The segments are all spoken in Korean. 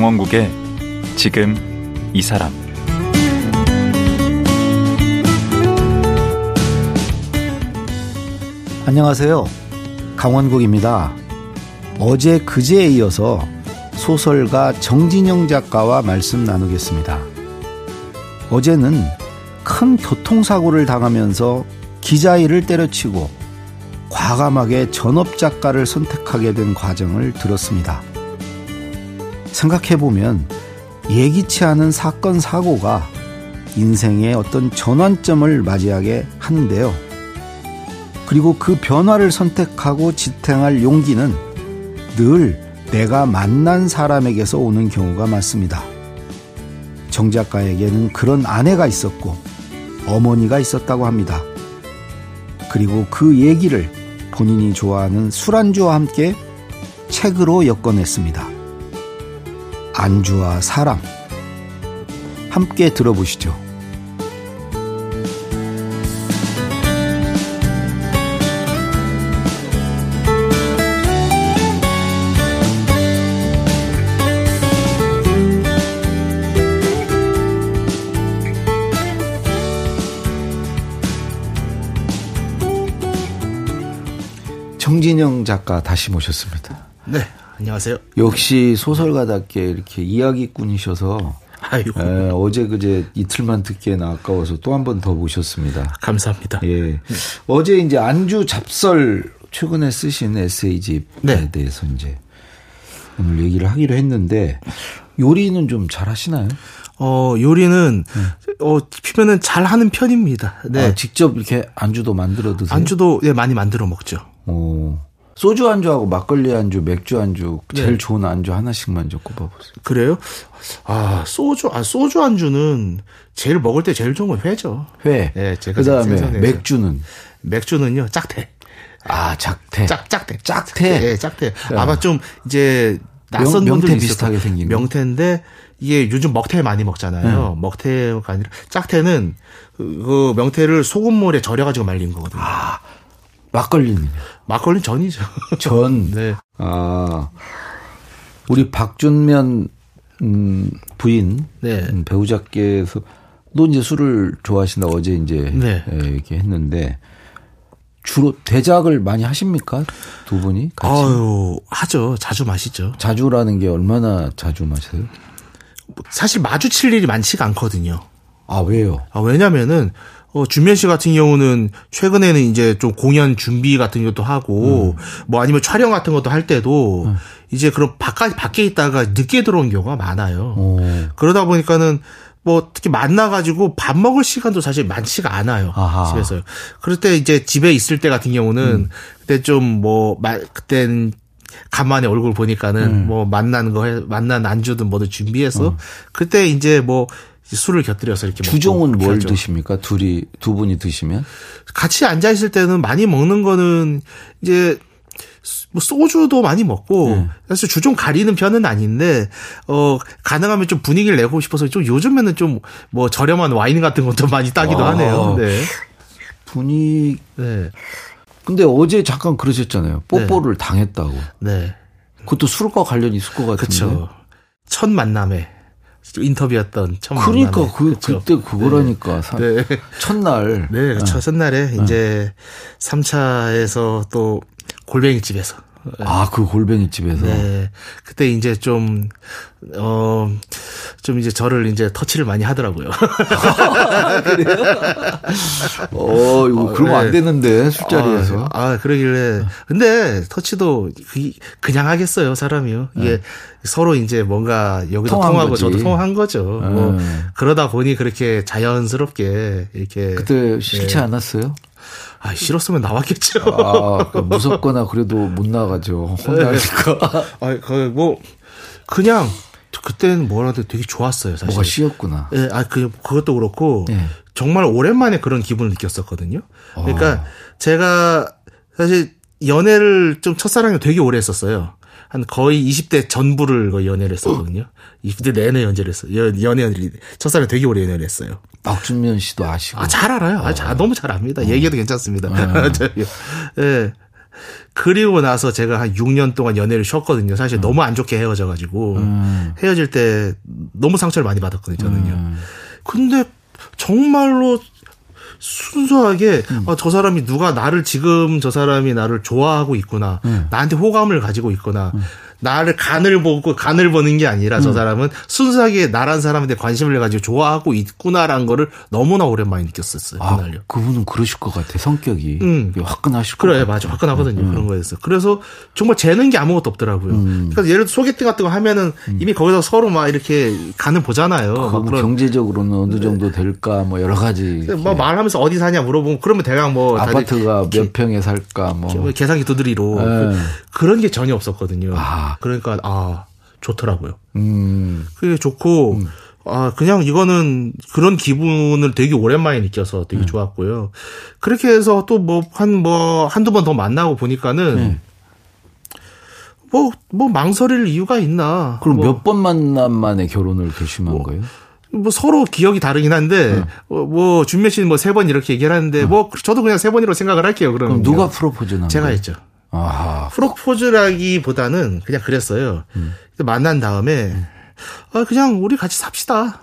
강원국의 지금 이 사람 안녕하세요. 강원국입니다. 어제 그제에 이어서 소설가 정진영 작가와 말씀 나누겠습니다. 어제는 큰 교통사고를 당하면서 기자 일을 때려치고 과감하게 전업 작가를 선택하게 된 과정을 들었습니다. 생각해보면 예기치 않은 사건, 사고가 인생의 어떤 전환점을 맞이하게 하는데요. 그리고 그 변화를 선택하고 지탱할 용기는 늘 내가 만난 사람에게서 오는 경우가 많습니다. 정 작가에게는 그런 아내가 있었고 어머니가 있었다고 합니다. 그리고 그 얘기를 본인이 좋아하는 술안주와 함께 책으로 엮어냈습니다. 안주와 사랑. 함께 들어보시죠. 정진영 작가 다시 모셨습니다. 네, 안녕하세요. 역시 소설가답게 이렇게 이야기꾼이셔서 아이고. 에, 어제 그제 이틀만 듣기에는 아까워서 또 한 번 더 모셨습니다. 감사합니다. 예. 어제 이제 안주 잡설 최근에 쓰신 에세이집에 네. 대해서 이제 오늘 얘기를 하기로 했는데 요리는 좀 잘하시나요? 어, 요리는, 어, 피면은 잘 하는 편입니다. 네. 아, 직접 이렇게 안주도 만들어 드세요? 안주도 네, 많이 만들어 먹죠. 어. 소주 안주하고 막걸리 안주, 맥주 안주 제일 네. 좋은 안주 하나씩만 좀 꼽아보세요. 그래요? 아, 소주, 아, 소주 안주는 제일 먹을 때 제일 좋은 건 회죠. 회. 네, 제가 그다음에 생선에서. 맥주는 맥주는요, 짝태. 아 작태. 짝, 짝태. 짝태. 네, 짝태. 아마 좀 이제 낯선 명- 명태 비슷하게 생긴 거. 명태인데 이게 요즘 먹태 많이 먹잖아요. 네. 먹태가 아니라 짝태는 그, 그 명태를 소금물에 절여가지고 말린 거거든요. 아. 막걸리는 막걸리 전이죠. 전. 네. 아 우리 박준면 음, 부인 네. 음, 배우자께서 너 이제 술을 좋아하신다 어제 이제 네. 예, 이렇게 했는데 주로 대작을 많이 하십니까 두 분이 같이 아유, 하죠. 자주 마시죠. 자주라는 게 얼마나 자주 마셔요? 사실 마주칠 일이 많지가 않거든요. 아 왜요? 아, 왜냐면은, 어, 준면 씨 같은 경우는 최근에는 이제 좀 공연 준비 같은 것도 하고, 뭐 아니면 촬영 같은 것도 할 때도 이제 그런 바깥, 밖에 있다가 늦게 들어온 경우가 많아요. 어. 그러다 보니까는 뭐 특히 만나가지고 밥 먹을 시간도 사실 많지가 않아요. 아하. 집에서요. 그럴 때 이제 집에 있을 때 같은 경우는 그때 좀 뭐, 그땐 간만에 얼굴 보니까는 뭐 만나는 거, 해, 만난 안주든 뭐든 준비해서 그때 이제 뭐 술을 곁들여서 이렇게 주종은 뭘 하죠. 드십니까? 둘이 두 분이 드시면 같이 앉아 있을 때는 많이 먹는 거는 이제 뭐 소주도 많이 먹고 사실 주종 가리는 편은 아닌데 어 가능하면 좀 분위기를 내고 싶어서 좀 요즘에는 좀 뭐 저렴한 와인 같은 것도 많이 따기도 아. 하네요. 네. 분이 네. 근데 어제 잠깐 그러셨잖아요. 뽀뽀를 당했다고. 네. 그것도 술과 관련이 있을 것 같은데. 그렇죠. 첫 만남에 인터뷰였던 첫 그러니까 만남에. 그 그쵸. 그때 그거라니까 사- 네. 첫날 네, 첫 첫날에 이제 3차에서 또 골뱅이 집에서 아 그 골뱅이 집에서 네. 그때 이제 좀, 어, 좀 이제 저를 이제 터치를 많이 하더라고요. 어 이거 그러면 안 네. 되는데 술자리에서 아, 아, 그러길래. 근데 터치도 그- 그냥 하겠어요, 사람이요. 이게 서로 이제 뭔가 네. 통한 통하고 거지. 저도 통한 거죠. 뭐 음. 그러다 보니 그렇게 자연스럽게 이렇게. 그때 싫지 네. 않았어요? 아, 싫었으면 나왔겠죠. 아그 무섭거나 그래도 못 나가죠 혼나니까 아, 그, 뭐, 그냥, 그때는 뭐라도 되게 좋았어요, 사실. 뭐가 씌었구나. 예, 아, 그, 그것도 그렇고, 예. 정말 오랜만에 그런 기분을 느꼈었거든요. 그러니까 아. 제가 사실 연애를 좀 첫사랑을 되게 오래 했었어요. 한 거의 20대 전부를 거의 연애를 했었거든요. 20대 내내 연애를 했어요. 연, 연애를, 첫사랑 되게 오래 연애를 했어요. 박준면 씨도 아시고 아, 잘 알아요. 아, 잘, 너무 잘 압니다. 얘기해도 괜찮습니다. 아. 저기, 예. 그리고 나서 제가 한 6년 동안 연애를 쉬었거든요. 사실 음. 너무 안 좋게 헤어져가지고 헤어질 때 너무 상처를 많이 받았거든요. 저는요. 음. 근데 정말로 순수하게 음. 아, 저 사람이 누가 나를 지금 저 사람이 나를 좋아하고 있구나 음. 나한테 호감을 가지고 있구나 나를 간을 보고 간을 보는 게 아니라 음. 저 사람은 순수하게 나란 사람한테 관심을 가지고 좋아하고 있구나라는 거를 너무나 오랜만에 느꼈었어요 아, 그날요. 그분은 그러실 것 같아. 성격이 음. 화끈하실 것 그래 같아. 맞아 화끈하거든요 음. 그런 거에서 그래서 정말 재는 게 아무것도 없더라고요. 그러니까 예를 들어 소개팅 같은 거 하면은 이미 거기서 서로 막 이렇게 간을 보잖아요. 막 음. 그뭐 그런 경제적으로는 어느 정도 될까 뭐 여러 가지 뭐 말하면서 어디 사냐 물어보면 그러면 대강 뭐 아파트가 몇 평에 살까 뭐뭐 계산기 두드리로 네. 그- 그런 게 전혀 없었거든요. 아. 그러니까 아 좋더라고요. 음. 그게 좋고 아 그냥 이거는 그런 기분을 되게 오랜만에 느껴서 음. 되게 좋았고요. 그렇게 해서 또 뭐 한 뭐 한두 번 더 만나고 보니까는 네. 뭐뭐 망설일 이유가 있나? 그럼 뭐, 몇번 만남 만에 결혼을 결심한 거예요? 뭐 서로 기억이 다르긴 한데 네. 어, 뭐 준매 씨는 뭐 세 번 이렇게 얘기를 하는데 뭐 저도 그냥 세 번이라고 생각을 할게요. 그러면 누가 프로포즈는 한 제가? 했죠. 아하. 프로포즈라기보다는 그냥 그랬어요. 음. 만난 다음에 아 그냥 우리 같이 삽시다.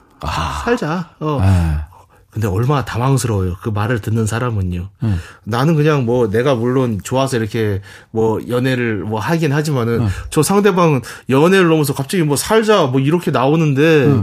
살자. 어. 아. 근데 얼마나 당황스러워요. 그 말을 듣는 사람은요. 음. 나는 그냥 뭐 내가 물론 좋아서 이렇게 뭐 연애를 뭐 하긴 하지만은 음. 저 상대방은 연애를 넘어서 갑자기 뭐 살자 뭐 이렇게 나오는데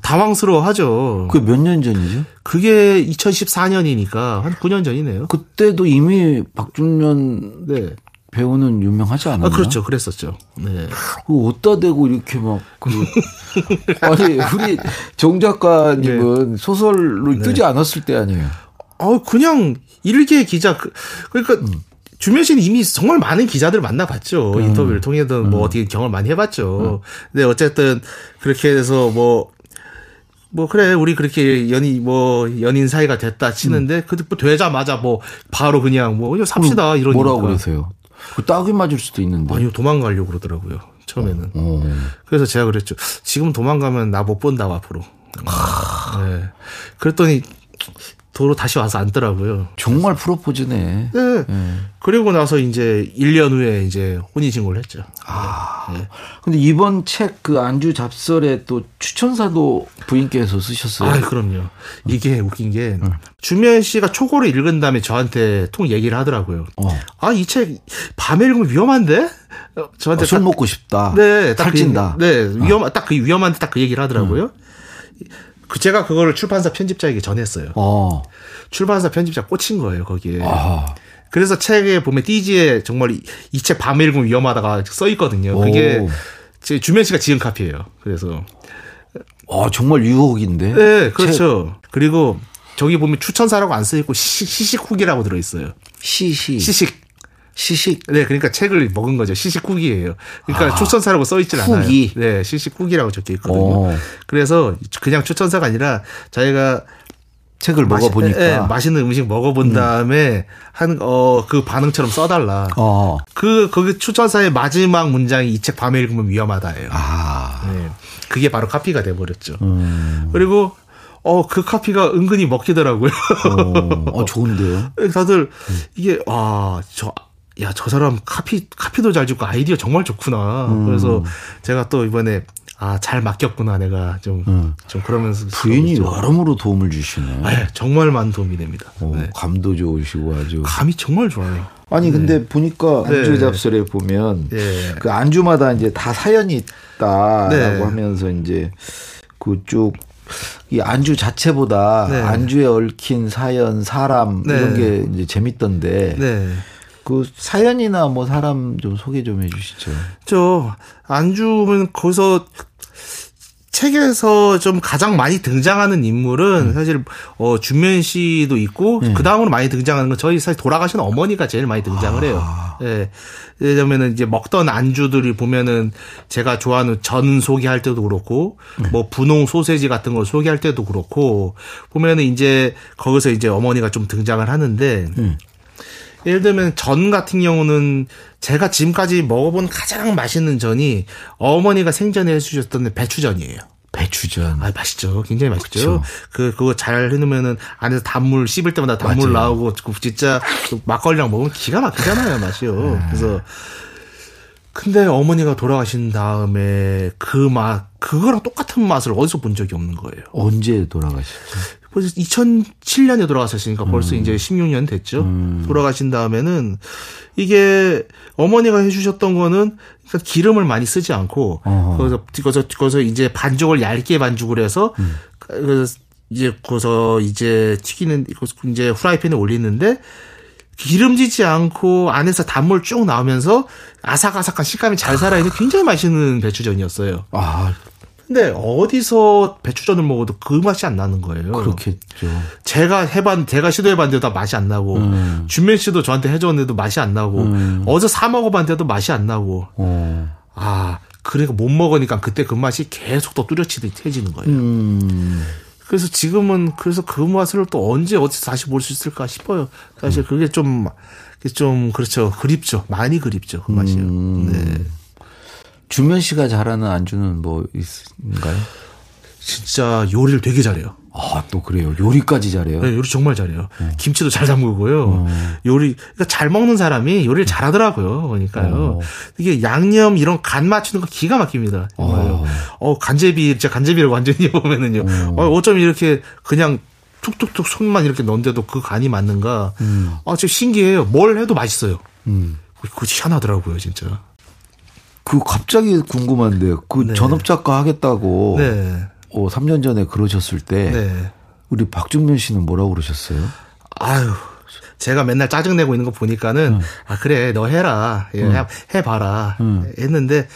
당황스러워 하죠. 음. 그게 몇년 전이죠? 그게 2014년이니까 한 9년 전이네요. 그때도 이미 박준면 네. 배우는 유명하지 않았나? 아, 그렇죠. 그랬었죠. 네. 그 옷다 대고 이렇게 막 그 아니 우리 정 작가님은 소설로 뜨지 않았을 때 아니에요. 어, 그냥 일개 기자 그- 그러니까 주면 씨는 이미 정말 많은 기자들을 만나봤죠. 인터뷰를 통해서 뭐 어떻게 경험을 많이 해봤죠. 근데 어쨌든 그렇게 해서 뭐. 뭐 그래 우리 그렇게 연인 뭐 연인 사이가 됐다 치는데 그 되자마자 뭐 바로 그냥 뭐 그냥 삽시다 이러니까 뭐라고 그러세요? 그 딱이 맞을 수도 있는데. 아니요 도망가려고 그러더라고요 처음에는 어. 그래서 제가 그랬죠 지금 도망가면 나 못 본다 앞으로 네. 그랬더니 도로 다시 와서 앉더라고요 정말 프로포즈네. 네. 그리고 나서 이제 1년 후에 이제 혼인 신고를 했죠. 근데 이번 책 그 안주 잡설에 또 추천사도 부인께서 쓰셨어요. 아, 그럼요. 이게 웃긴 게 주면 씨가 초고를 읽은 다음에 저한테 통 얘기를 하더라고요. 어. 아, 이 책 밤에 읽으면 위험한데? 어, 저한테 어, 술 딱- 먹고 싶다. 네, 딱 살찐다. 그, 네, 위험 딱 그 위험한데 딱 그 얘기를 하더라고요. 그 제가 그거를 출판사 편집자에게 전했어요. 어. 출판사 편집자 꽂힌 거예요, 거기에. 아. 그래서 책에 보면 띠지에 정말 이 책 밤에 읽으면 위험하다가 써 있거든요. 그게 오. 제 주면 씨가 지은 카피예요. 그래서 아, 정말 유혹인데. 네, 그렇죠. 그리고 저기 보면 추천사라고 안써 있고 시식, 후기라고 들어 있어요. 시시. 시식. 시식. 네, 그러니까 책을 먹은 거죠. 시식 후기예요. 그러니까 아, 추천사라고 써 있질 않아요. 후기. 네, 시식 후기라고 적혀 있거든요. 어. 그래서 그냥 추천사가 아니라 자기가 책을 맛이- 먹어보니까. 예, 맛있는 음식 먹어본 다음에 한어그 반응처럼 써달라. 어. 그 거기 추천사의 마지막 문장이 이 책 밤에 읽으면 위험하다예요. 아. 네. 그게 바로 카피가 돼버렸죠. 음. 그리고 어 그 카피가 은근히 먹히더라고요. 어, 어, 좋은데요? 다들 이게 아저 야, 저 사람 카피, 카피도 잘 짓고 아이디어 정말 좋구나. 음. 그래서 제가 또 이번에 아, 잘 맡겼구나. 내가 좀, 좀 그러면서. 음. 부인이 있죠. 여러모로 도움을 주시네. 네, 정말 많은 도움이 됩니다. 어, 네. 감도 좋으시고 아주. 감이 정말 좋아요. 아니 근데 보니까 네. 안주 잡설에 보면 예. 그 안주마다 이제 다 사연이 있다라고 네. 하면서 이제 그쭉 이 안주 자체보다 네. 안주에 얽힌 사연, 사람 네. 이런 게 이제 재밌던데 네. 그 사연이나 뭐 사람 좀 소개 좀 해주시죠. 저 안주면 거기서 책에서 좀 가장 많이 등장하는 인물은 사실 어 준면 씨도 있고 그 다음으로 많이 등장하는 건 저희 사실 돌아가신 어머니가 제일 많이 등장을 해요. 예. 왜냐면은 이제 먹던 안주들이 보면은 제가 좋아하는 전 소개할 때도 그렇고 뭐 분홍 소세지 같은 거 소개할 때도 그렇고 보면은 이제 거기서 이제 어머니가 좀 등장을 하는데 예를 들면 전 같은 경우는 제가 지금까지 먹어본 가장 맛있는 전이 어머니가 생전에 해주셨던 배추전이에요. 배추전. 아, 맛있죠. 굉장히 맛있죠. 그쵸. 그, 그거 잘 해놓으면은 안에서 단물 씹을 때마다 단물 맞아요. 나오고, 그 진짜 그 막걸리랑 먹으면 기가 막히잖아요, 맛이요. 네. 그래서. 근데 어머니가 돌아가신 다음에 그 맛, 그거랑 똑같은 맛을 어디서 본 적이 없는 거예요. 언제 돌아가셨죠? 벌써 2007년에 돌아가셨으니까 벌써 음. 이제 16년 됐죠. 돌아가신 다음에는 이게 어머니가 해주셨던 거는 그러니까 기름을 많이 쓰지 않고 어허. 거기서 거기서 거기서 이제 반죽을 얇게 반죽을 해서 음. 그래서 이제 거기서 이제 튀기는 이제 후라이팬에 올리는데 기름지지 않고 안에서 단물 쭉 나오면서 아삭아삭한 식감이 잘 살아있는 굉장히 맛있는 배추전이었어요. 아, 근데 어디서 배추전을 먹어도 그 맛이 안 나는 거예요. 그렇겠죠. 제가 해봤, 제가 시도해봤는데도 다 맛이 안 나고, 음. 준면 씨도 저한테 해줬는데도 맛이 안 나고, 어제 사 먹어봤는데도 맛이 안 나고, 어. 아, 그러니까 못 먹으니까 그때 그 맛이 계속 또 뚜렷해지는 거예요. 음. 그래서 지금은 그래서 그 맛을 또 언제 어디서 다시 볼 수 있을까 싶어요. 사실 그게 좀, 좀 그렇죠. 그립죠. 많이 그립죠. 그 맛이요. 음. 네. 주면 씨가 잘하는 안주는 뭐 있는가요? 진짜 요리를 되게 잘해요. 아, 또 그래요. 요리까지 잘해요. 네, 요리 정말 잘해요. 어. 김치도 잘 담그고요. 요리, 그러니까 잘 먹는 사람이 요리를 잘 하더라고요. 그러니까요. 어. 이게 양념 이런 간 맞추는 거 기가 막힙니다. 정말요. 어, 간제비, 진짜 간제비를 완전히 보면은요. 어, 어쩜 이렇게 그냥 툭툭툭 손만 이렇게 넣는데도 그 간이 맞는가. 아, 진짜 신기해요. 뭘 해도 맛있어요. 음. 그거 희한하더라고요, 진짜. 그 갑자기 궁금한데 그 네. 전업 작가 하겠다고 네. 어, 3년 전에 그러셨을 때 네. 우리 박준면 씨는 뭐라고 그러셨어요? 아유, 제가 맨날 짜증내고 있는 거 보니까는, 아, 그래, 너 해라. 예, 해- 해봐라. 했는데,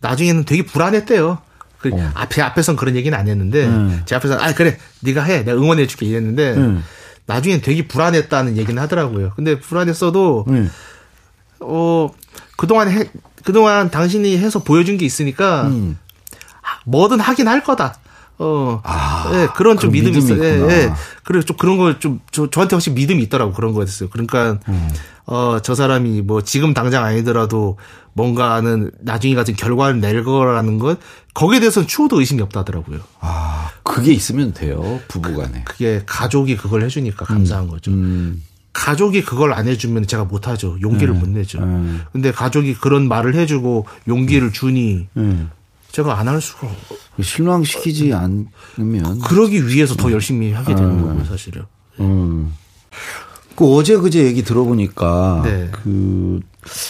나중에는 되게 불안했대요. 그 앞에, 앞에선 그런 얘기는 안 했는데, 음. 제 앞에서, 아, 그래, 네가 해. 내가 응원해 줄게. 이랬는데, 음. 나중엔 되게 불안했다는 얘기는 하더라고요. 근데 불안했어도, 네. 어, 그동안 해, 그동안 당신이 해서 보여준 게 있으니까, 음. 뭐든 하긴 할 거다. 어, 아, 예, 그런 좀 그런 믿음이 있어요. 믿음이 예. 예. 그리고 좀 그런 걸 좀, 저, 저한테 확실히 믿음이 있더라고, 그런 대해서. 그러니까, 음. 어, 저 사람이 뭐 지금 당장 아니더라도 뭔가는 나중에 가서 결과를 낼 거라는 것, 거기에 대해서는 추호도 의심이 없다 하더라고요. 아, 그게 있으면 돼요. 부부간에. 그 게 가족이 그걸 해주니까 감사한 거죠. 음. 가족이 그걸 안 해주면 제가 못하죠. 용기를 못 내죠. 음. 근데 가족이 그런 말을 해주고 용기를 주니 음. 제가 안 할 수가 실망시키지 않으면 그러기 위해서 더 열심히 하게 되는 거고요, 사실은. 음. 그 어제 그제 얘기 들어보니까 네. 그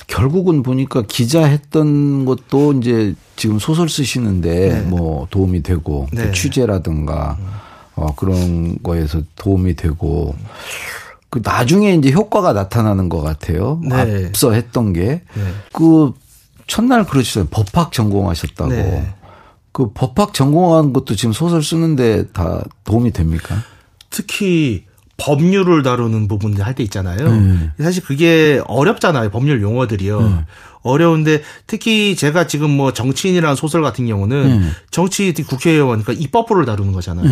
결국은 보니까 기자 했던 것도 이제 지금 소설 쓰시는데 뭐 도움이 되고 그 네. 취재라든가 어 그런 거에서 도움이 되고 그 나중에 이제 효과가 나타나는 것 같아요. 네. 앞서 했던 게 네. 그 첫날 그러시잖아요. 법학 전공하셨다고. 네. 그 법학 전공한 것도 지금 소설 쓰는데 다 도움이 됩니까? 특히 법률을 다루는 부분들 할 때 있잖아요. 음. 사실 그게 어렵잖아요. 법률 용어들이요. 어려운데 특히 제가 지금 뭐 정치인이라는 소설 같은 경우는 음. 정치 국회의원 그러니까 입법부를 다루는 거잖아요.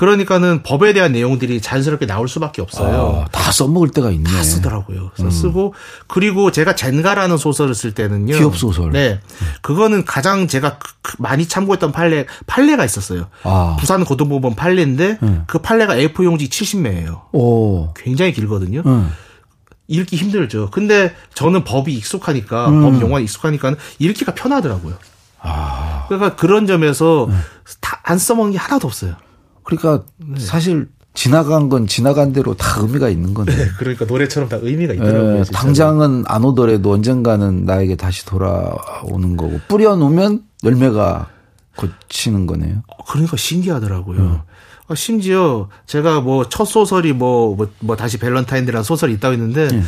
음. 그러니까는 법에 대한 내용들이 자연스럽게 나올 수밖에 없어요. 아, 다 써먹을 때가 있네. 다 쓰더라고요. 그래서 쓰고 그리고 제가 젠가라는 소설을 쓸 때는요. 기업 소설. 네, 그거는 가장 제가 많이 참고했던 판례 판례가 있었어요. 아. 부산 고등법원 판례인데 그 판례가 A4 용지 70매예요. 오. 굉장히 길거든요. 응. 읽기 힘들죠. 근데 저는 법이 익숙하니까 음. 법 용어가 익숙하니까 읽기가 편하더라고요. 아. 그러니까 그런 점에서 네. 다안 써먹은 게 하나도 없어요. 그러니까 사실 지나간 건 지나간 대로 다 의미가 있는 거네. 그러니까 노래처럼 다 의미가 예, 당장은 안 오더라도 언젠가는 나에게 다시 돌아오는 거고 뿌려놓으면 열매가 고치는 거네요. 그러니까 신기하더라고요. 음. 아, 심지어 제가 뭐 첫 소설이 뭐, 뭐, 뭐 다시 밸런타인데라는 소설이 있다고 했는데 예.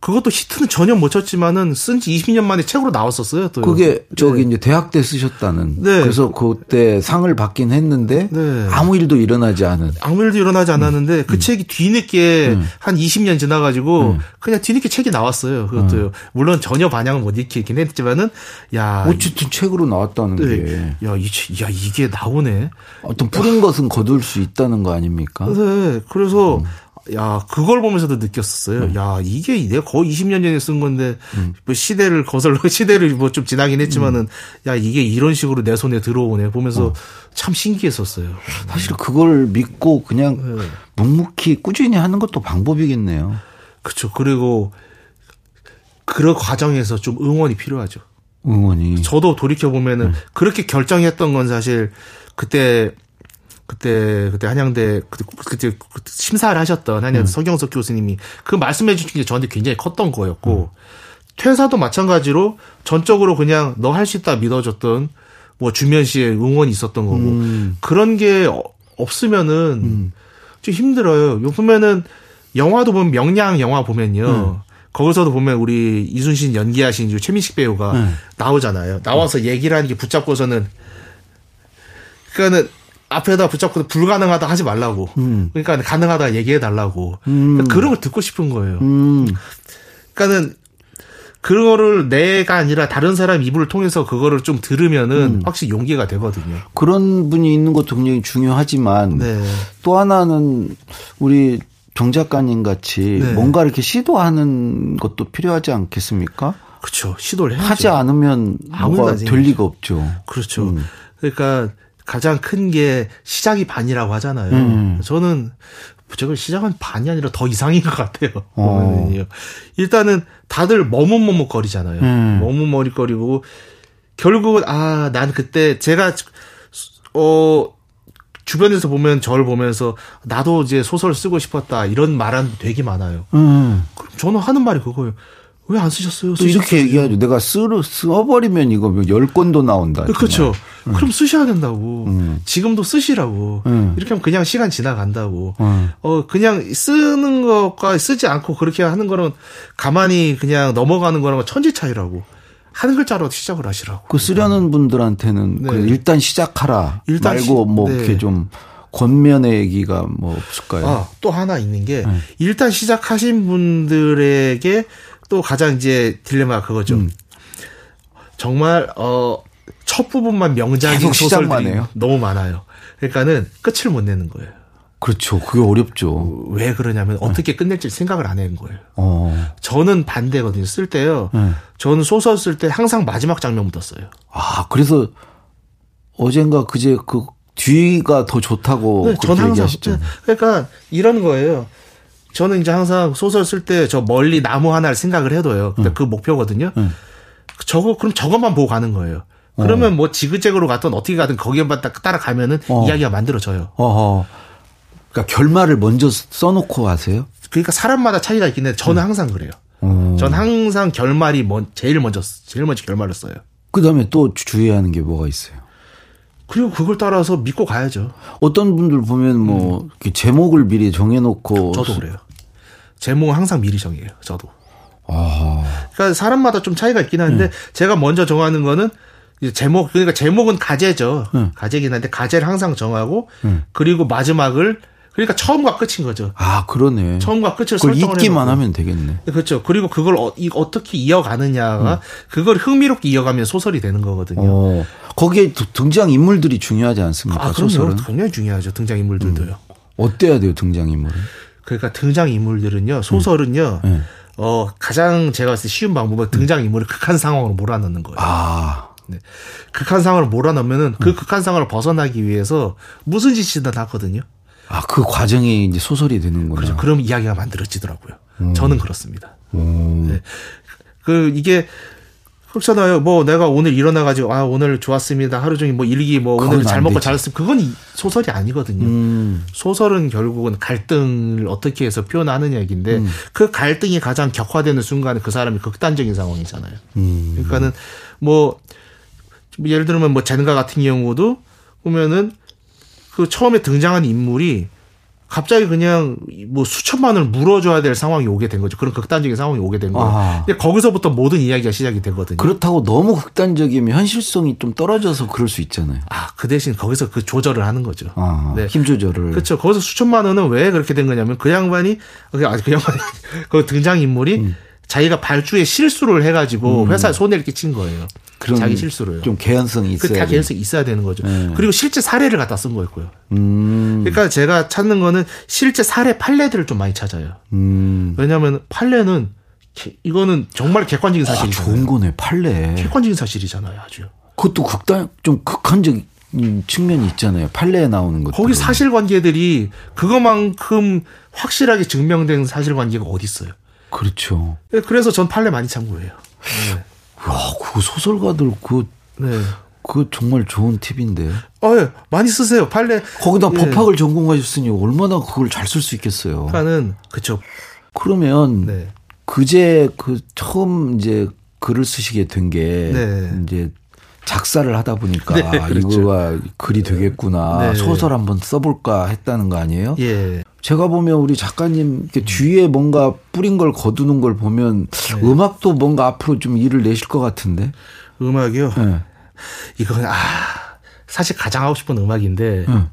그것도 히트는 전혀 못 쳤지만은 쓴 지 20년 만에 책으로 나왔었어요. 또 그게 저기 이제 대학 때 쓰셨다는. 네. 그래서 그때 상을 받긴 했는데 네. 아무 일도 일어나지 않은. 아무 일도 일어나지 않았는데 음. 그 책이 뒤늦게 한 20년 지나가지고 그냥 뒤늦게 책이 나왔어요. 그것도요. 물론 전혀 반향을 못 일으키긴 했지만은 야, 어쨌든 책으로 나왔다는 게 네. 야, 이, 책- 야 이게 나오네. 어떤 뿌린 것은 거둘 수 있다는 거 아닙니까? 네, 그래서 야, 그걸 보면서도 느꼈었어요. 음. 야, 이게 내가 거의 20년 전에 쓴 건데, 뭐 시대를 거슬러, 시대를 뭐 좀 지나긴 했지만은, 야, 이게 이런 식으로 내 손에 들어오네. 보면서 어. 참 신기했었어요. 사실 그걸 믿고 그냥 네. 묵묵히 꾸준히 하는 것도 방법이겠네요. 그렇죠. 그리고, 그런 과정에서 좀 응원이 필요하죠. 응원이. 저도 돌이켜 보면은, 음. 그렇게 결정했던 건 사실, 그때, 그때 그때 한양대 그때 그때 심사를 하셨던 한양대 음. 서경석 교수님이 그 말씀해 주신 게 저한테 굉장히 컸던 거였고 음. 퇴사도 마찬가지로 전적으로 그냥 너 할 수 있다 믿어줬던 뭐 주면 씨의 응원이 있었던 거고 음. 그런 게 어- 없으면은 좀 힘들어요. 요 보면은 영화도 보면 명량 영화 보면요. 거기서도 보면 우리 이순신 연기하신 최민식 배우가 네. 나오잖아요. 나와서 얘기를 하는 게 붙잡고서는 그러니까는 앞에다 붙잡고 불가능하다 하지 말라고. 그러니까 가능하다 얘기해 달라고. 그러니까 그런 걸 듣고 싶은 거예요. 음. 그러니까는 그거를 내가 아니라 다른 사람 입을 통해서 그거를 좀 들으면은 확실히 용기가 되거든요. 그런 분이 있는 것도 굉장히 중요하지만 네. 또 하나는 우리 정 작가님 같이 네. 뭔가 이렇게 시도하는 것도 필요하지 않겠습니까? 그렇죠. 시도를 해야죠. 하지 않으면 뭐가. 될 리가 없죠. 그렇죠. 음. 그러니까 가장 큰 게 시작이 반이라고 하잖아요. 음. 저는 저걸 시작은 반이 아니라 더 이상인 것 같아요. 어. 일단은 다들 머뭇머뭇거리잖아요. 음. 머뭇머뭇거리고 결국은 아, 난 그때 제가 어 주변에서 보면 저를 보면서 나도 이제 소설 쓰고 싶었다 이런 말은 되게 많아요. 음. 그럼 저는 하는 말이 그거예요. 왜 안 쓰셨어요? 또 이렇게 얘기하죠. 내가 쓰, 써버리면 이거 뭐열 권도 나온다. 그렇죠. 정말. 그럼 쓰셔야 된다고. 음. 지금도 쓰시라고. 음. 이렇게 하면 그냥 시간 지나간다고. 음. 어, 그냥 쓰는 것과 쓰지 않고 그렇게 하는 거는 가만히 그냥 넘어가는 거랑 천지 차이라고. 한 글자로 시작을 하시라고. 그 쓰려는 분들한테는 네. 그 일단 시작하라 일단 말고 시- 뭐 네. 이렇게 좀 권면의 얘기가 뭐 없을까요? 아, 또 하나 있는 게 네. 일단 시작하신 분들에게 또 가장 이제 딜레마가 그거죠. 음. 정말 어, 첫 부분만 명작인 소설들이 해요? 너무 많아요. 그러니까는 끝을 못 내는 거예요. 그렇죠. 그게 어렵죠. 왜 그러냐면 어떻게 끝낼지 생각을 안 하는 거예요. 어. 저는 반대거든요. 쓸 때요. 네. 저는 소설 쓸 때 항상 마지막 장면부터 써요. 아, 그래서 어젠가 그제 그 뒤가 더 좋다고 네, 그렇게 얘기하시죠. 네, 그러니까 이런 거예요. 저는 이제 항상 소설 쓸 때 저 멀리 나무 하나를 생각을 해둬요. 근데 그 목표거든요. 음. 저거 그럼 저것만 보고 가는 거예요. 그러면 뭐 지그재그로 갔든 어떻게 가든 거기에만 딱 따라가면은 어. 이야기가 만들어져요. 어허. 그러니까 결말을 먼저 써놓고 하세요? 그러니까 사람마다 차이가 있긴 해. 저는 항상 그래요. 어. 전 항상 결말이 먼 제일 먼저 제일 먼저 결말을 써요. 그 다음에 또 주의하는 게 뭐가 있어요? 그리고 그걸 따라서 믿고 가야죠. 어떤 분들 보면 뭐 이렇게 제목을 미리 정해놓고 음. 저도 그래요. 제목은 항상 미리 정해요. 저도. 아, 그러니까 사람마다 좀 차이가 있긴 한데 음. 제가 먼저 정하는 거는 제목 그러니까 제목은 가제죠. 음. 가제긴 한데 가제를 항상 정하고 그리고 마지막을 그러니까 처음과 끝인 거죠. 아 그러네. 처음과 끝을 그걸 설정을 해놓고. 하면 되겠네. 그렇죠. 그리고 그걸 어, 떻게 이어가느냐가 그걸 흥미롭게 이어가면 소설이 되는 거거든요. 음. 어, 거기에 두- 등장 인물들이 중요하지 않습니까? 아, 그럼요. 소설은 굉장히 중요하죠. 등장 인물들도요. 어때야 돼요 등장 인물은? 그러니까 등장 인물들은요. 소설은요. 네. 어, 가장 제가 봤을 때 쉬운 방법은 등장 인물을 극한 상황으로 몰아넣는 거예요. 아, 극한 상황을 몰아넣으면은 음. 그 극한 상황을 벗어나기 위해서 무슨 짓이든 하거든요. 아 그 과정이 이제 소설이 되는구나. 그렇죠. 그럼 이야기가 만들어지더라고요. 저는 그렇습니다. 음. 네. 그 이게 그렇잖아요. 뭐 내가 오늘 일어나 가지고 아 오늘 좋았습니다. 하루 종일 뭐 일기 뭐 오늘 잘안 먹고 되지. 잘 썼으면 그건 이- 소설이 아니거든요. 음, 소설은 결국은 갈등을 어떻게 해서 표현하는 얘기인데 음. 그 갈등이 가장 격화되는 순간에 그 사람이 극단적인 상황이잖아요. 음. 그러니까는 뭐 예를 들면 뭐 젠가 같은 경우도 보면은 그 처음에 등장한 인물이 갑자기 그냥 뭐 수천만 원을 물어줘야 될 상황이 오게 된 거죠. 그런 극단적인 상황이 오게 된 거예요. 아. 근데 거기서부터 모든 이야기가 시작이 되거든요. 그렇다고 너무 극단적이면 현실성이 좀 떨어져서 그럴 수 있잖아요. 아, 그 대신 거기서 그 조절을 하는 거죠. 아, 네. 힘 조절을. 그렇죠. 거기서 수천만 원은 왜 그렇게 된 거냐면 그 양반이 그, 아니 그 양반이 그 등장 인물이 음. 자기가 발주에 실수를 해가지고 회사에 손해를 끼친 거예요. 자기 실수로요. 좀 개연성이 있어야 그다 돼. 개연성이 있어야 되는 거죠. 네. 그리고 실제 사례를 갖다 쓴 거였고요. 음, 그러니까 제가 찾는 거는 실제 사례 판례들을 좀 많이 찾아요. 음. 왜냐하면 판례는 개- 이거는 정말 객관적인 아, 사실이잖아요. 좋은 거네 판례. 객관적인 사실이잖아요, 아주. 그것도 극단 좀 극한적인 측면이 있잖아요. 판례에 나오는 것. 거기 사실관계들이 그거만큼 확실하게 증명된 사실관계가 어디 있어요? 그렇죠. 그래서 전 판례 많이 참고해요. 야, 그거 소설가들 그, 네. 그 정말 좋은 팁인데. 어, 예. 많이 쓰세요. 판례. 거기다 예. 법학을 전공하셨으니 얼마나 그걸 잘 쓸 수 있겠어요. 그러니까는 그쵸. 그러면 네. 그제 그 처음 이제 글을 쓰시게 된게 네. 이제 작사를 하다 보니까 네, 그렇죠. 이거가 글이 되겠구나 네. 소설 한번 써볼까 했다는 거 아니에요? 예. 제가 보면 우리 작가님 뒤에 뭔가 뿌린 걸 거두는 걸 보면 네. 음악도 뭔가 앞으로 좀 일을 내실 것 같은데. 음악이요. 네. 이건 아 사실 가장 하고 싶은 음악인데 응.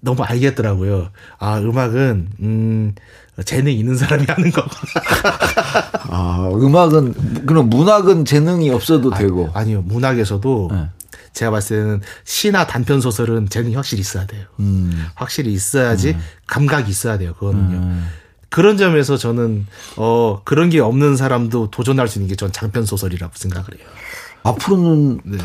너무 알겠더라고요. 아 음악은 음 재능 있는 사람이 하는 거구나. 아 음악은 그럼 문학은 재능이 없어도 되고. 아니요 문학에서도 네. 제가 봤을 때는 시나 단편 소설은 재능이 확실히 있어야 돼요. 음. 확실히 있어야지 감각이 있어야 돼요. 그거는요. 음. 그런 점에서 저는 어 그런 게 없는 사람도 도전할 수 있는 게 전 장편 소설이라고 생각을 해요. 앞으로는 네.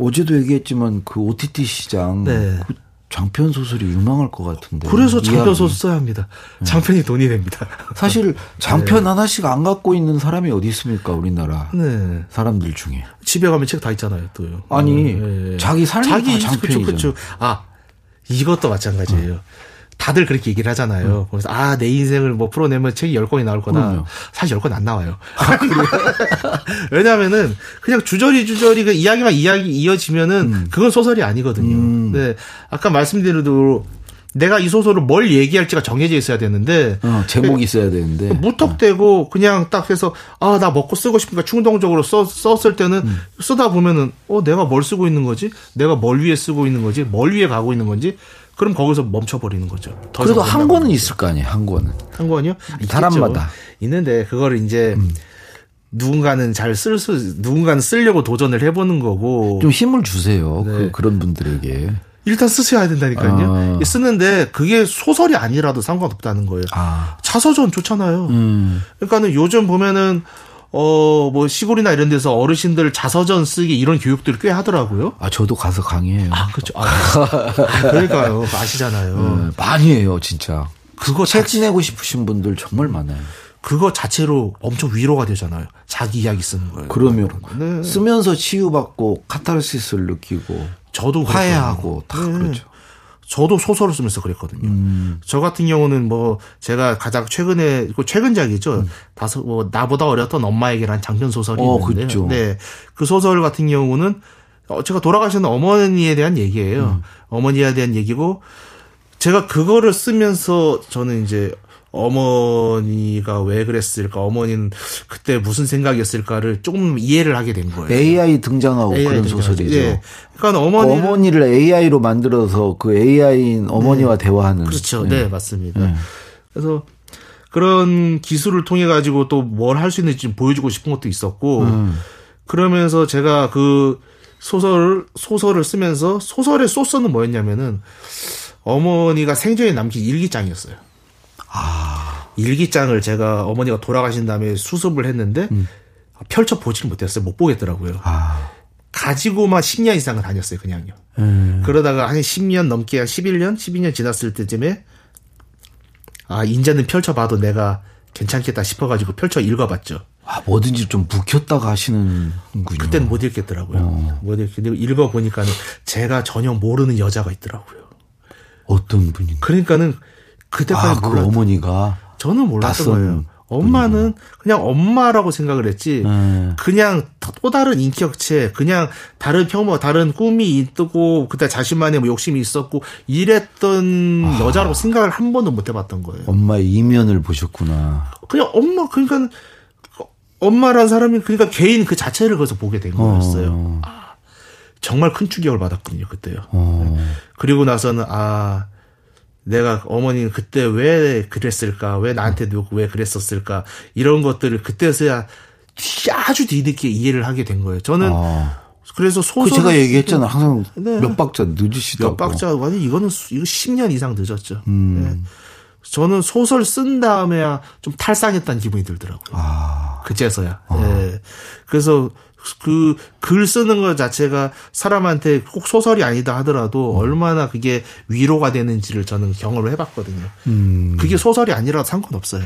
어제도 얘기했지만 그 OTT 시장 네. 그 장편 소설이 유망할 것 같은데. 그래서 장편. 소설 써야 합니다. 장편이 돈이 됩니다. 사실 장편 하나씩 안 갖고 있는 사람이 어디 있습니까 우리나라 네. 사람들 중에. 집에 가면 책 다 있잖아요, 또요. 아니 예, 예. 자기 삶이 자기 장편이죠. 그쵸. 아, 이것도 마찬가지예요. 다들 그렇게 얘기를 하잖아요. 그래서 아, 내 인생을 뭐 풀어내면 책이 10권이 나올 거다. 그럼요. 사실 10권 안 나와요. 왜냐면은 그냥 주저리 주저리 그 이야기만 이야기 이어지면은 그건 소설이 아니거든요. 음. 네. 아까 말씀드린 대로 내가 이 소설을 뭘 얘기할지가 정해져 있어야 되는데 어, 제목이 있어야 되는데. 무턱대고 그냥 딱 해서 아 나 먹고 쓰고 싶으니까 충동적으로 써, 썼을 때는 음. 쓰다 보면은 어 내가 뭘 쓰고 있는 거지 내가 뭘 위해 쓰고 있는 거지 뭘 위해 가고 있는 건지 그럼 거기서 멈춰버리는 거죠. 더 그래도 한못 권은 있을 거 아니에요 한 권은. 한 권이요? 사람마다. 음. 있는데 그거를 이제 누군가는 잘 쓸 수 누군가는 쓰려고 도전을 해보는 거고 좀 힘을 주세요 네. 그, 그런 분들에게. 일단 쓰셔야 된다니까요. 아. 쓰는데 그게 소설이 아니라도 상관없다는 거예요. 아. 자서전 좋잖아요. 음. 그러니까는 요즘 보면은 어 뭐 시골이나 이런 데서 어르신들 자서전 쓰기 이런 교육들을 꽤 하더라고요. 아 저도 가서 강의해요. 아 그렇죠. 아, 그러니까요. 아시잖아요. 네, 많이 해요 진짜. 그거 책 자체 지내고 싶으신 분들 정말 많아요. 그거 자체로 엄청 위로가 되잖아요. 자기 이야기 쓰는 거예요. 그러면 네. 쓰면서 치유받고 카타르시스를 느끼고 저도 화해하고 다. 네. 그렇죠. 저도 소설을 쓰면서 그랬거든요. 음. 저 같은 경우는 뭐 제가 가장 최근에 이거 최근작이죠. 음. 다섯 뭐 나보다 어렸던 엄마에게란 장편 소설이 어, 있는데, 그쵸. 네, 그 소설 같은 경우는 어, 제가 돌아가신 어머니에 대한 얘기예요. 음. 어머니에 대한 얘기고 제가 그거를 쓰면서 저는 이제 어머니가 왜 그랬을까, 어머니는 그때 무슨 생각이었을까를 조금 이해를 하게 된 거예요. AI 등장하고 AI 그런 등장하죠. 소설이죠. 예. 그러니까 그 어머니 어머니를 AI로 만들어서 그 AI인 어머니와 대화하는. 그렇죠. 네. 네, 맞습니다. 네. 그래서 그런 기술을 통해 가지고 또 뭘 할 수 있는지 좀 보여주고 싶은 것도 있었고 음. 그러면서 제가 그 소설을 소설을 쓰면서 소설의 소스는 뭐였냐면은 어머니가 생전에 남긴 일기장이었어요. 아. 일기장을 제가 어머니가 돌아가신 다음에 수습을 했는데 펼쳐 보지를 못했어요. 못 보겠더라고요. 음. 아. 가지고만 10년 이상을 다녔어요, 그냥요. 음. 그러다가 한 10년 넘게 한 11년, 12년 지났을 때쯤에 아, 이제는 펼쳐봐도 내가 괜찮겠다 싶어가지고 펼쳐 읽어봤죠. 아, 뭐든지 좀 묵혔다가 하시는군요. 그때는 못 읽겠더라고요. 어. 못 읽겠는데 읽어보니까는 제가 전혀 모르는 여자가 있더라고요. 어떤 분인가? 그러니까는 그때까지 아, 그 어머니가. 저는 몰랐던 거예요. 엄마는 그냥 엄마라고 생각을 했지. 네. 그냥 또 다른 인격체, 그냥 다른 평범, 다른 꿈이 있고 그때 자신만의 뭐 욕심이 있었고 이랬던 아. 여자라고 생각을 한 번도 못 해봤던 거예요. 엄마의 이면을 보셨구나. 그냥 엄마 그러니까 엄마란 사람이 그러니까 개인 그 자체를 거기서 보게 된 거였어요. 아, 정말 큰 충격을 받았거든요 그때요. 어. 그리고 나서는 아 내가 어머니는 그때 왜 그랬을까? 왜 나한테 누구 왜 그랬었을까? 이런 것들을 그때서야 아주 뒤늦게 이해를 하게 된 거예요. 저는 아. 그래서 그 소설 제가 얘기했잖아. 항상 네. 몇 박자 늦으시다고. 몇 박자 아니 이거는 수- 이거 10년 이상 늦었죠. 음. 네. 저는 소설 쓴 다음에야 좀 탈상했다는 기분이 들더라고요. 아. 그제서야. 예. 그래서 그 글 쓰는 것 자체가 사람한테 꼭 소설이 아니다 하더라도 얼마나 그게 위로가 되는지를 저는 경험을 해봤거든요. 음. 그게 소설이 아니라도 상관없어요.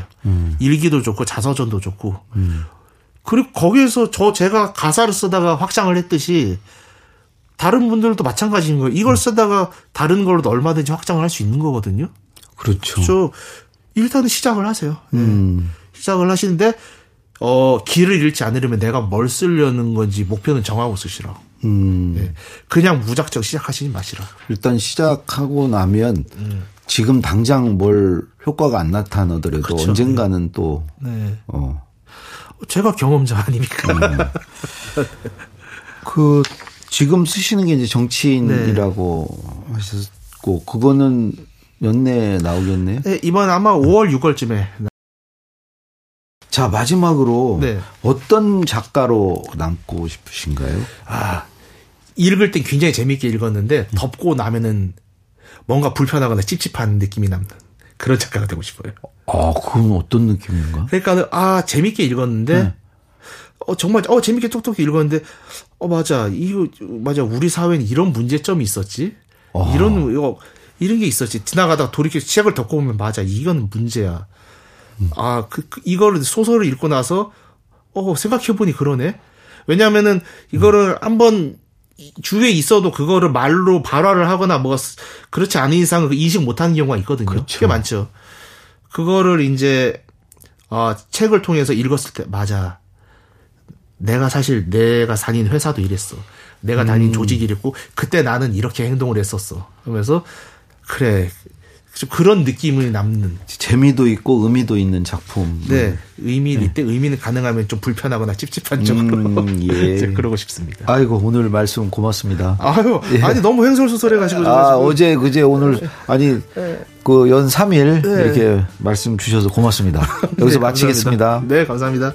일기도 좋고 자서전도 좋고. 음. 그리고 거기에서 저 제가 가사를 쓰다가 확장을 했듯이 다른 분들도 마찬가지인 거예요. 음. 이걸 쓰다가 다른 걸로도 얼마든지 확장을 할 수 있는 거거든요. 그렇죠. 저 일단은 시작을 하세요. 예. 음. 시작을 하시는데 어 길을 잃지 않으려면 내가 뭘 쓰려는 건지 목표는 정하고 쓰시라고. 음. 예. 그냥 무작정 시작하시지 마시라고. 일단 시작하고 나면 지금 당장 뭘 효과가 안 나타나더라도 그렇죠. 언젠가는 또 네. 어. 제가 경험자 아닙니까? 음. 그 지금 쓰시는 게 이제 정치인이라고 네. 하셨고 그거는 연내 나오겠네요. 네, 이번 아마 5월 6월쯤에 자 마지막으로 네. 어떤 작가로 남고 싶으신가요? 아 읽을 땐 굉장히 재밌게 읽었는데 덮고 나면은 뭔가 불편하거나 찝찝한 느낌이 남는 그런 작가가 되고 싶어요. 아 그건 어떤 느낌인가? 그러니까 아 재밌게 읽었는데 네. 어 정말 어 재밌게 똑똑히 읽었는데 어 맞아 이거 맞아 우리 사회는 이런 문제점이 있었지 아. 이런 이거 이런 게 있었지 지나가다가 돌이켜 책을 덮고 보면 맞아 이건 문제야 아 그 그, 이거를 소설을 읽고 나서 어 생각해 보니 그러네 왜냐하면은 이거를 한번 주위에 있어도 그거를 말로 발화를 하거나 뭐 그렇지 않은 이상 그 인식 못하는 경우가 있거든요 그렇죠. 꽤 많죠 그거를 이제 아 책을 통해서 읽었을 때 맞아 내가 사실 내가 다닌 회사도 이랬어. 내가 다닌 음. 조직이 이랬고 그때 나는 이렇게 행동을 했었어. 그러면서 그래 좀 그런 느낌이 남는. 재미도 있고 의미도 있는 작품. 네 의미 이때 의미는 가능하면 좀 불편하거나 찝찝한 쪽으로 음, 예. 그러고 싶습니다. 아이고 오늘 말씀 고맙습니다. 아유 아니 너무 횡설수설해 가지고 예. 아, 어제 그제 오늘 아니 그 연 3일 네. 이렇게 말씀 주셔서 고맙습니다. 여기서 네, 마치겠습니다. 감사합니다. 네 감사합니다.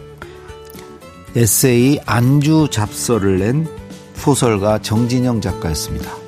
에세이 안주 잡서를 낸 소설가 정진영 작가였습니다.